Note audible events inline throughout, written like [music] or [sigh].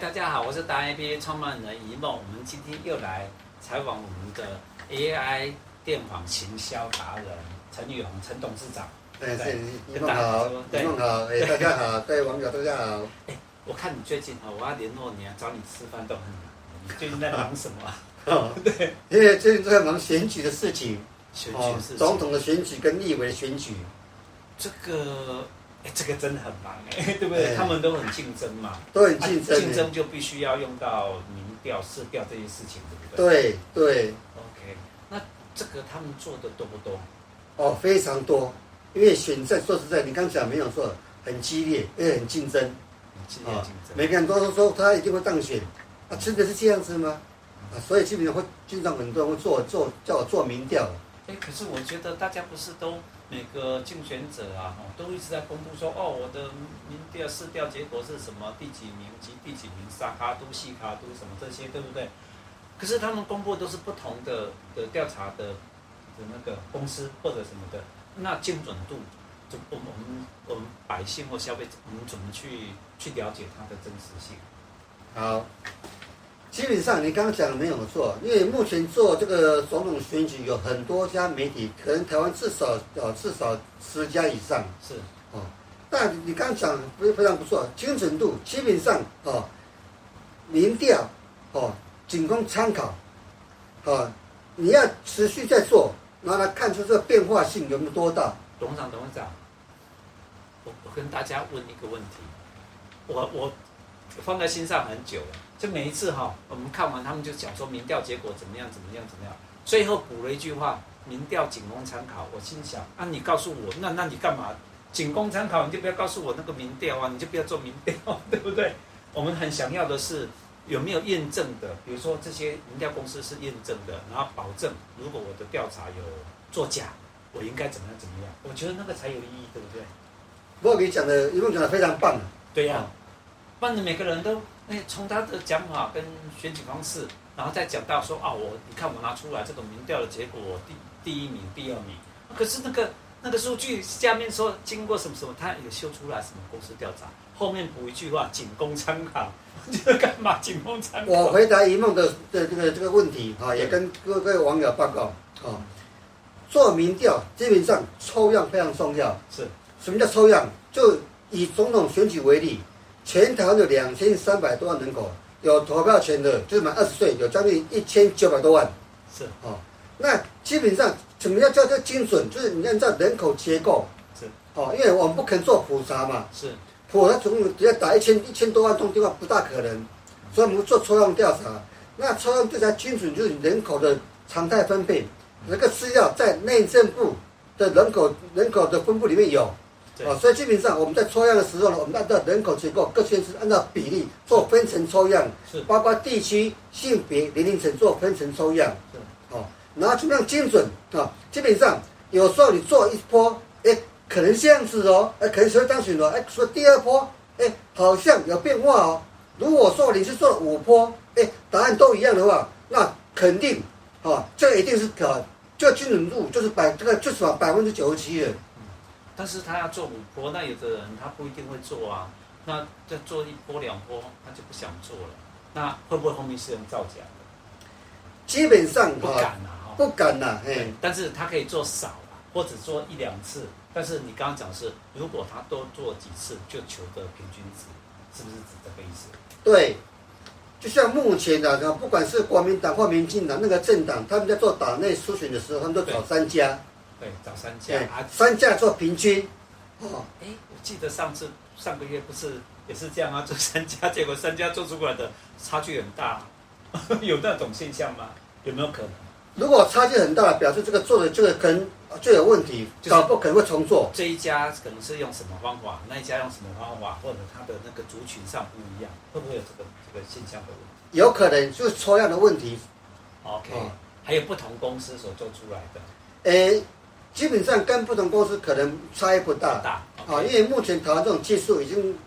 大家好，我是大 A P 创办人一梦。我们今天又来采访我们的 AI 电访行销达人陈宇宏陈董事长。哎，是一梦好，一梦好，哎，[laughs] 大家好，各位网友大家好。哎，我看你最近哈，我要联络你啊，找你吃饭都很难。你最近在忙什么？[laughs] 哦，[laughs] 对，因为最近在忙选举的事情，选举事情，总统的选举跟立委的选举。这个。哎，这个真的很忙哎，对不对？他们都很竞争嘛，都很竞争，竞争就必须要用到民调、市调这些事情，对不对？对对。OK，那这个他们做的多不多？哦，非常多。因为选战说实在，你刚讲没有错，很激烈，也很竞争。很激烈竞争。每个人都说说他一定会当选，啊，真的是这样子吗？啊，所以基本上会经常很多人会做做叫我做民调。哎，可是我觉得大家不是都。每个竞选者啊，都一直在公布说，哦，我的民调、市调结果是什么，第几名及第几名，沙卡都、西卡都什么这些，对不对？可是他们公布都是不同的的调查的的那个公司或者什么的，那精准度，就我们我们我们百姓或消费者，我们怎么去去了解它的真实性？好。基本上你刚刚讲的没有错，因为目前做这个总统选举有很多家媒体，可能台湾至少呃至少十家以上是哦。但你刚刚讲的非非常不错，精准度基本上哦，民调哦仅供参考，哦你要持续在做，然后来看出这个变化性有没有多大。董事长，董事长，我我跟大家问一个问题，我我放在心上很久了。就每一次哈，我们看完他们就讲说民调结果怎么样怎么样怎么样，最后补了一句话：民调仅供参考。我心想啊，你告诉我，那那你干嘛仅供参考？你就不要告诉我那个民调啊，你就不要做民调，[laughs] 对不对？我们很想要的是有没有验证的，比如说这些民调公司是验证的，然后保证如果我的调查有作假，我应该怎么样怎么样？我觉得那个才有意义，对不对？不过你讲的，一共讲的非常棒。对呀、啊，不然每个人都。哎，从他的讲法跟选举方式，然后再讲到说啊，我你看我拿出来这种民调的结果，第第一名、第二名，可是那个那个数据下面说经过什么什么，他有修出来什么公司调查，后面补一句话，仅供参考，这 [laughs] 干嘛？仅供参考。我回答一梦的的这个这个问题啊，也跟各各位网友报告啊，做民调基本上抽样非常重要。是，什么叫抽样？就以总统选举为例。全台湾有两千三百多万人口，有投票权的，就是满二十岁，有将近一千九百多万。是哦，那基本上怎么样叫做精准？就是你按照人口结构。是哦，因为我们不肯做普查嘛。是普查总共只要打一千一千多万通电话，不大可能。所以我们做抽样调查。那抽样调查精准，就是人口的常态分配，那个资料在内政部的人口人口的分布里面有。哦，所以基本上我们在抽样的时候呢，我们按照人口结构，各县市按照比例做分层抽样，是包括地区、性别、年龄层做分层抽样，是哦，然后尽量精准啊？基本上有时候你做一波，哎，可能这样子哦，哎，可能谁会当选了？哎，说第二波，哎，好像有变化哦。如果说你是做五波，哎，答案都一样的话，那肯定，啊，这个一定是可，这个精准度就是百这个最少百分之九十七的。但是他要做五波，那有的人他不一定会做啊。那再做一波两波，他就不想做了。那会不会后面是人造假的？基本上不敢啊，不敢呐。哎，但是他可以做少啊，或者做一两次。但是你刚刚讲是，如果他多做几次，就求得平均值，是不是指这个意思？对，就像目前的，不管是国民党或民进党那个政党，他们在做党内初选的时候，他们都找三家。对，找三家啊，三家做平均。哦，哎，我记得上次上个月不是也是这样啊？[laughs] 做三家，结果三家做出来的差距很大，[laughs] 有那种现象吗？有没有可能？如果差距很大，表示这个做的这个可能就有问题，搞不可能会重做。这一家可能是用什么方法，那一家用什么方法，或者他的那个族群上不一样，会不会有这个这个现象的问题？有可能就是抽样的问题。OK，还有不同公司所做出来的，哎。基本上跟不同公司可能差异不大，大啊，因为目前台湾这种技术已经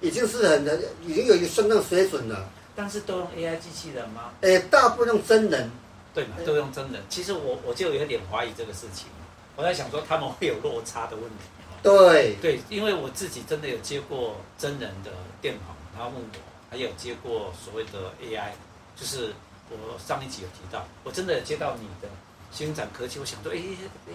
已经是很的，已经有一个相当水准了。但是都用 AI 机器人吗？诶、欸，大部分用真人，对嘛，都用真人。其实我我就有点怀疑这个事情，我在想说他们会有落差的问题。对对，因为我自己真的有接过真人的电访，然后问我，还有接过所谓的 AI，就是我上一集有提到，我真的接到你的新展科技，我想说，哎哎，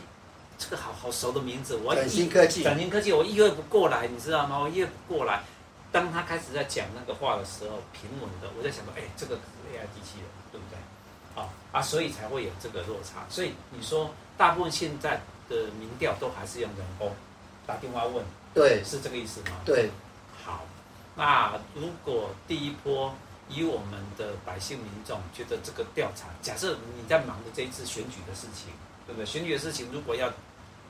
这个好好熟的名字，我展新科技，展新科技，我意会不过来，你知道吗？我意会不过来。当他开始在讲那个话的时候，平稳的，我在想说，哎，这个可是 AI 机器人，对不对？啊啊，所以才会有这个落差。所以你说，大部分现在的民调都还是用人工打电话问，对，是这个意思吗？对。好，那如果第一波以我们的百姓民众觉得这个调查，假设你在忙着这一次选举的事情，对不对？选举的事情，如果要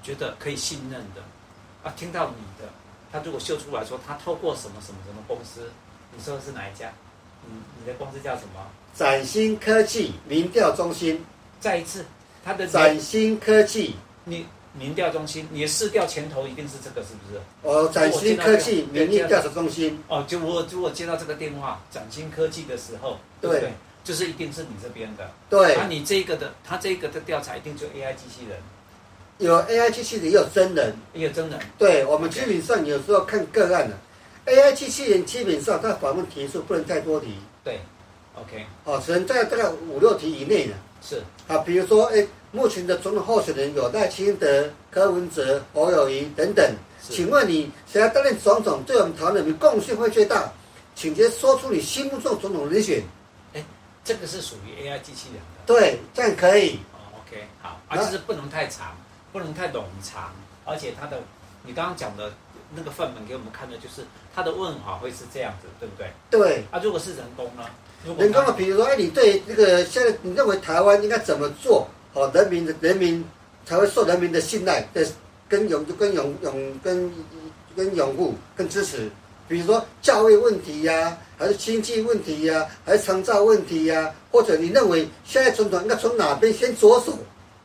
觉得可以信任的，啊，听到你的。他如果秀出来说他透过什么什么什么公司，你说的是哪一家？嗯，你的公司叫什么？崭新科技民调中心。再一次，他的崭新科技，你民调中心，你的市调前头一定是这个，是不是？哦，崭新科技民意调查中心。哦，就我如果接到这个电话，崭新科技的时候，对不对？就是一定是你这边的。对。那你这个的，他这个的调查一定就 AI 机器人。有 AI 机器人，也有真人，也有真人。对，我们基本上有时候看个案的 AI 机器人，基本上它访问题数不能太多题。对，OK。哦，只能在大概五六题以内的。是。啊，比如说，哎，目前的总统候选人有赖清德、柯文哲、侯友谊等等。请问你想要担任总统，对我们台湾人民贡献会最大？请直接说出你心目中总统人选。哎，这个是属于 AI 机器人的。对，这样可以。哦，OK，好，而且是不能太长。不能太冗长，而且它的，你刚刚讲的那个范本给我们看的，就是它的问法会是这样子，对不对？对。啊，如果是人工呢？人工的，比如说，哎，你对这个现在你认为台湾应该怎么做，好，人民的人民才会受人民的信赖，的跟拥跟拥拥跟跟拥护跟支持。比如说教育问题呀、啊，还是经济问题呀、啊，还是长照问题呀、啊，或者你认为现在总统应该从哪边先着手？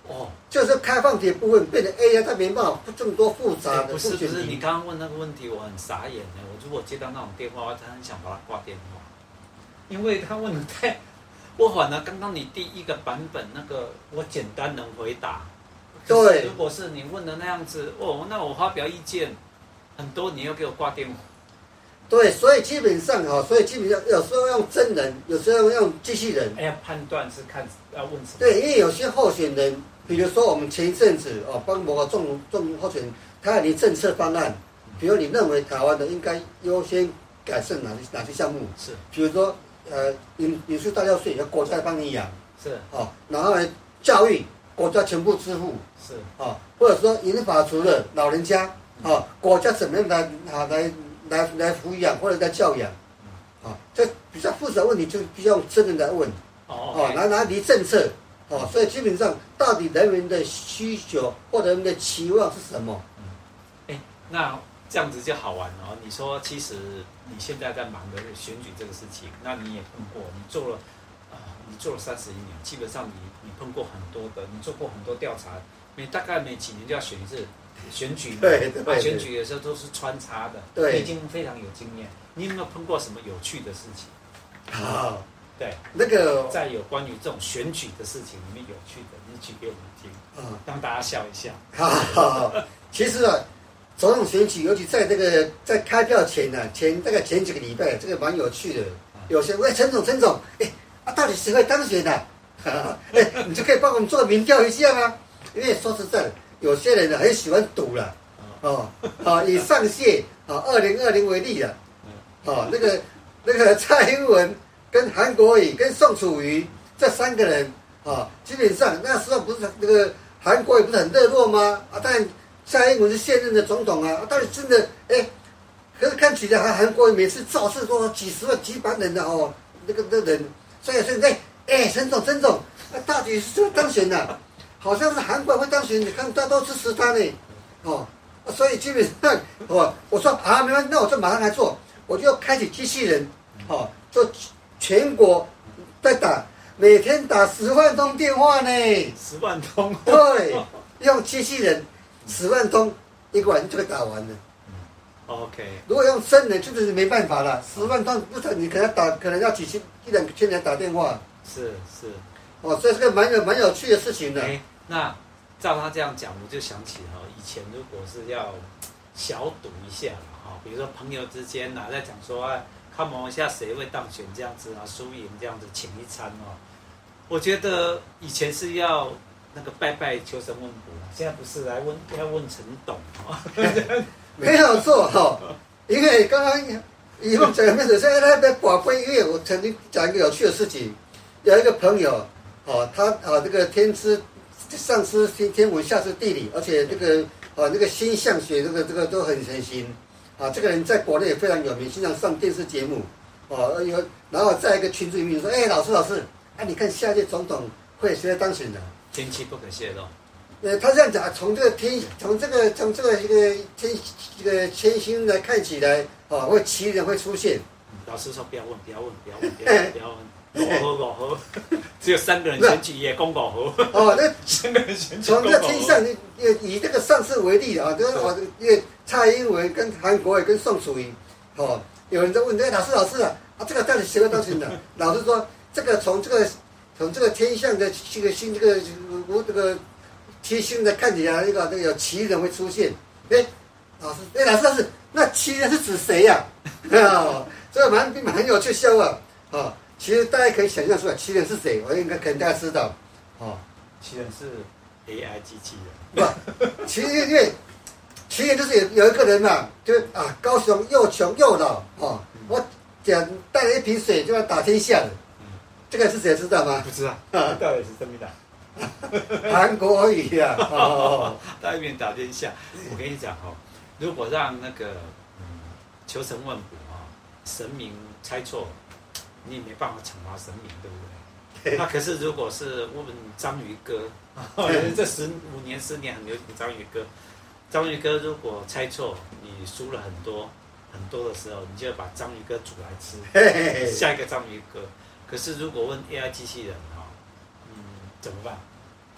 哦，就是开放题部分变成 A 呀它没办法这么多复杂的、欸。不是不是，你刚刚问那个问题，我很傻眼呢。我如果接到那种电话，我真很想把它挂电话，因为他问的太…… [laughs] 我反而刚刚你第一个版本那个，我简单能回答。对，如果是你问的那样子，哦，那我发表意见很多，你又给我挂电话。对，所以基本上哈，所以基本上有时候用真人，有时候用机器人。哎呀，判断是看要问什么？对，因为有些候选人。比如说，我们前一阵子哦，帮某个众众候选人，他有政策方案，比如你认为台湾的应该优先改善哪些哪些项目？是，比如说，呃，饮饮食大料税要国家帮你养，是，哦，然后呢，教育国家全部支付，是，哦，或者说银发族的老人家，哦，国家怎么样来啊来来来抚养或者来教养，啊，这比较复杂的问题就比较用真人来问，哦，哦，来来提政策。哦，所以基本上，到底人民的需求或者人民的期望是什么？嗯，哎，那这样子就好玩了。你说，其实你现在在忙的选举这个事情，那你也碰过，你做了啊、呃，你做了三十一年，基本上你你碰过很多的，你做过很多调查，每大概每几年就要选一次选举，对对对，选举有时候都是穿插的，对，已经非常有经验。你有没有碰过什么有趣的事情？好。对，那个在有关于这种选举的事情里面有趣的，你举给我们听，嗯，让大家笑一笑。好好好，其实啊，总统选举，尤其在这个在开票前呢、啊，前大概前几个礼拜，这个蛮有趣的。有些喂，陈总，陈总，哎，啊，到底谁会当选的？[laughs] 哎，你就可以帮我们做民调一下吗？因为说实在的，有些人呢很喜欢赌了，哦，好，以上届啊二零二零为例啊，哦，那个那个蔡英文。跟韩国瑜、跟宋楚瑜这三个人啊，基本上那时候不是那个韩国瑜不是很热络吗？啊，但蔡英文是现任的总统啊，到底真的哎，可是看起来还韩国瑜每次造势都几十万、几百人的哦，那个那个人，所以现在哎，陈总、陈总，那到底是谁当选的？好像是韩国瑜会当选，你看大家都支持他呢，哦，所以基本上哦，我说啊，没关系，那我就马上来做，我就开启机器人，哦，做。全国在打，每天打十万通电话呢。十万通。对，[laughs] 用机器人，十万通一个晚上就可以打完了。嗯，OK。如果用真人，就是没办法了。十万通不是你可能打，可能要几千一两千人打电话。是是。哦，这是个蛮有蛮有趣的事情的。欸，那照他这样讲，我就想起哈，以前如果是要小赌一下哈，比如说朋友之间呐，在讲说。看某一下谁会当选这样子啊，输赢这样子请一餐哦。我觉得以前是要那个拜拜求神问卜，现在不是来问要问陈董哦。[laughs] 没有错哈，因为刚刚以后讲的没有，现在那边宝贵，因为我曾经讲一个有趣的事情，有一个朋友，哦，他啊这个天知上知天天文下知地理，而且这个啊那个星象学这个这个都很很行。啊，这个人在国内也非常有名，经常上电视节目，哦，有，然后在一个群组里面说，哎，老师老师，哎，你看下届总统会谁来当选的？天气不可泄露。呃，他这样讲，从这个天，从这个从这个一个天这个天星来看起来，啊，会奇人会出现。老师说不要问，不要问，不要问，不要问，不要问。[laughs] 五合五合，[laughs] 只有三个人选举也公五合。哦，那 [laughs] 三个人选举。从这个天上，以以这个上次为例啊，就是我因为。蔡英文跟韩国瑜跟宋楚瑜，哦，有人在问，哎，老师老师啊，啊，这个到底谁会当选的？[laughs] 老师说，这个从这个从这个天象的这个星这个我这个天星的看起来，那个那个有奇人会出现。哎，老师，哎，老师老师，那奇人是指谁呀？啊，这个蛮蛮有趣笑话啊。其实大家可以想象出来，奇人是谁？我应该可能大家知道。哦，奇人是 AI 机器人。不，其实因为。其实就是有有一个人嘛，就啊，高雄又穷又老哦，我讲带了一瓶水就要打天下了。这个是谁知道吗？不知道，到底是什么的？韩国瑜呀，哦，带一瓶打天下。我跟你讲哦，如果让那个嗯求神问卜啊，神明猜错，你也没办法惩罚神明，对不对？那可是如果是问章鱼哥，[laughs] 这十五年十年很流行章鱼哥。章鱼哥如果猜错，你输了很多很多的时候，你就要把章鱼哥煮来吃。下一个章鱼哥。可是如果问 AI 机器人哈，嗯，怎么办？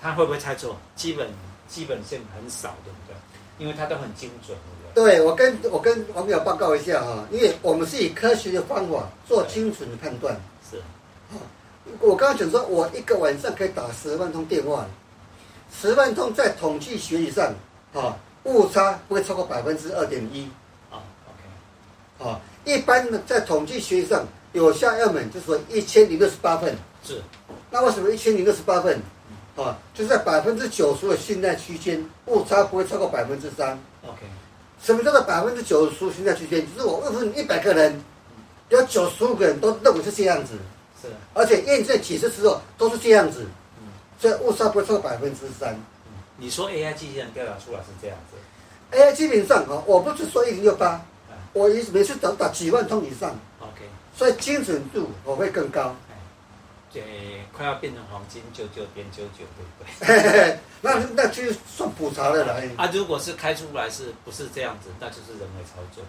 他会不会猜错？基本基本性很少，对不对？因为它都很精准，对我跟我跟网友报告一下哈，因为我们是以科学的方法做精准的判断。是。我刚刚讲说，我一个晚上可以打十万通电话，十万通在统计学以上，哈。误差不会超过百分之二点一，啊，OK，啊，一般呢，在统计学上，有效样本就是说一千零六十八份，是，那为什么一千零六十八份？啊，就是在百分之九十的信赖区间，误差不会超过百分之三，OK，什么叫做百分之九十信赖区间？就是我问问一百个人，有九十五个人都认为是这样子，是，而且验证几次之后都是这样子，嗯，所以误差不会超过百分之三。你说 AI 机器人调查出来是这样子，AI 基本上啊，我不是说一零六八，我一每次都打几万通以上，OK，所以精准度我会更高，这快要变成黄金九九点九九，对不对？[laughs] 那那就算普查的了。啊，如果是开出来是不是这样子，那就是人为操作，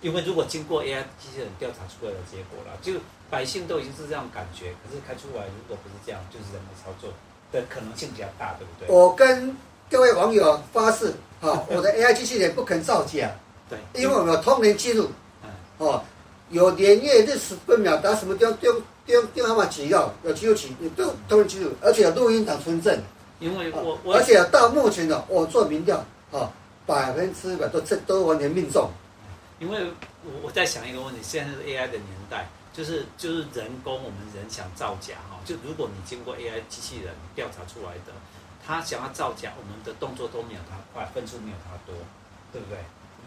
因为如果经过 AI 机器人调查出来的结果了，就百姓都已经是这样感觉，可是开出来如果不是这样，就是人为操作。的可能性比较大，对不对？我跟各位网友发誓，哈，我的 AI 机器人不肯造假，对，因为我们有通联记录，哦，有年月日时分秒打什么电电电电话号码几号，有记录起，都都能记住，而且有录音档存证。因为我，我而且到目前呢，我做民调，啊，百分之百都这都完全命中。因为我我在想一个问题，现在是 AI 的年代。就是就是人工，我们人想造假哈，就如果你经过 AI 机器人调查出来的，他想要造假，我们的动作都没有他快，分数没有他多，对不对？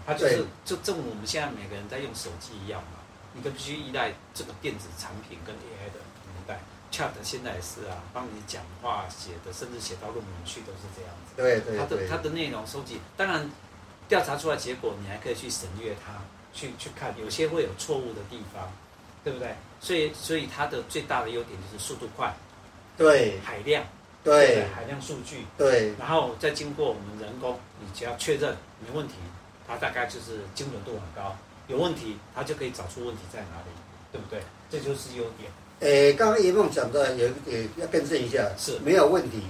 他就是就正如我们现在每个人在用手机一样嘛，你都必须依赖这个电子产品跟 AI 的年代，Chat 现在也是啊，帮你讲话写的，甚至写到论文去都是这样子。对对，对。它的它的内容收集，当然调查出来结果，你还可以去审阅它，去去看，有些会有错误的地方。对不对？所以，所以它的最大的优点就是速度快，对，海量，对，对，海量数据，对，然后再经过我们人工，你只要确认没问题，它大概就是精准度很高。有问题，他就可以找出问题在哪里，对不对？这就是优点。诶，刚刚一梦讲的也也要更正一下，是没有问题，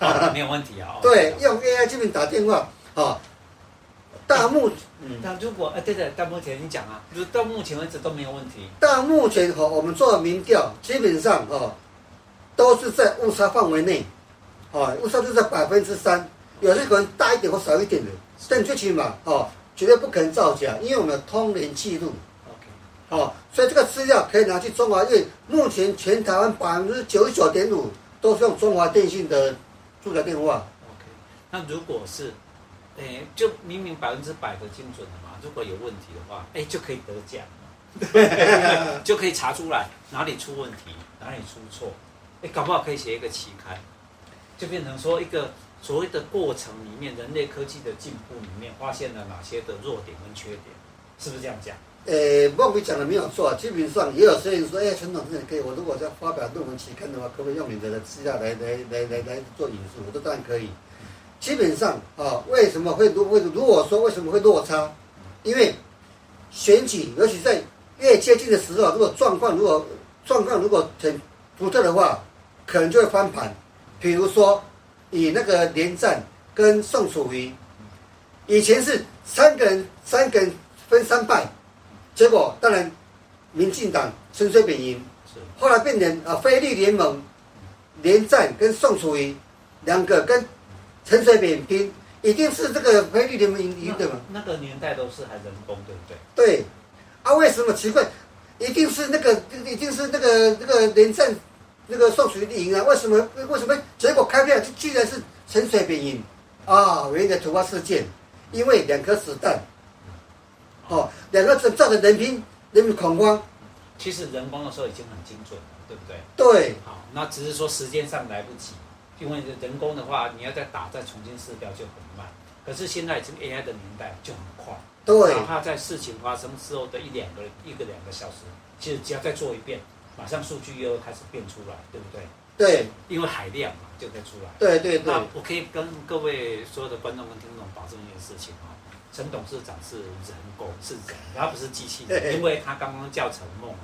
哦、[laughs] 没有问题啊。对，用 AI 这边打电话啊。到目，嗯，那如果，哎，对对，到目前你讲啊，就到目前为止都没有问题。到目前哈，我们做的民调，基本上哈，都是在误差范围内，啊，误差就在百分之三，有些可能大一点或少一点的，但最起码，哦，绝对不可能造假，因为我们有通联记录。OK，哦，所以这个资料可以拿去中华，因为目前全台湾百分之九十九点五都是用中华电信的住宅电话。OK，那如果是，诶，就明明百分之百的精准的嘛，如果有问题的话，诶，就可以得奖，[laughs] 就可以查出来哪里出问题，哪里出错，诶，搞不好可以写一个期刊，就变成说一个所谓的过程里面，人类科技的进步里面发现了哪些的弱点跟缺点，是不是这样讲？诶，孟非讲的没有错，基本上也有些人说，哎，陈总，可以，我如果在发表论文期刊的话，可不可以用你的资料来来来来来做引述？我说当然可以。基本上啊，为什么会如为如果说为什么会落差？因为选举，尤其在越接近的时候，如果状况如果状况如果很独特的话，可能就会翻盘。比如说，以那个连战跟宋楚瑜，以前是三个人三个人分三败。结果当然，民进党陈水扁赢，后来变成啊非绿联盟，连战跟宋楚瑜两个跟陈水扁拼，一定是这个非绿联盟赢赢的嘛？那个年代都是还人工，对不对？对，啊，为什么奇怪？一定是那个，一定是那个那个连战那个宋楚瑜赢啊？为什么？为什么？结果开票就居然是陈水扁赢啊？原来突发事件，因为两颗子弹。哦，两个造成人民人民恐慌。其实人工的时候已经很精准了，对不对？对。好，那只是说时间上来不及，因为人工的话，你要再打再重新试标就很慢。可是现在已经 AI 的年代就很快。对。哪怕在事情发生之后的一两个一个两个小时，其实只要再做一遍，马上数据又开始变出来，对不对？对。因为海量嘛，就可以出来。对对对。那我可以跟各位所有的观众跟听众保证一件事情啊。陈董事长是人工，是人，他不是机器人，因为他刚刚叫陈梦，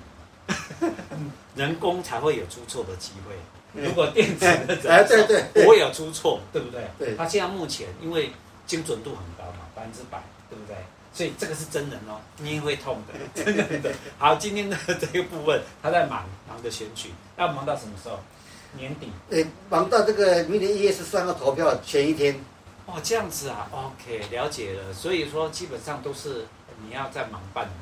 [laughs] 人工才会有出错的机会。如果电子的人，[laughs] 哎对对，不会有出错，对不对？对。他现在目前因为精准度很高嘛，百分之百，对不对？所以这个是真人哦，你也会痛的，[laughs] 真的。好，今天的这个部分他在忙忙着选举，要忙到什么时候？年底。哎，忙到这个明年一月十三号投票前一天。哦，这样子啊，OK，了解了。所以说，基本上都是你要再忙半年，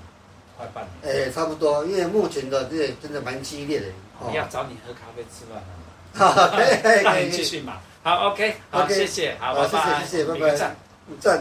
快半年。哎，差不多，因为目前的这真的蛮激烈的。我要找你喝咖啡吃饭了嘛？[laughs] 好，[laughs] 可以可以。继续忙。好，OK，好，谢谢，好，拜拜，谢谢，谢谢，拜拜。赞赞。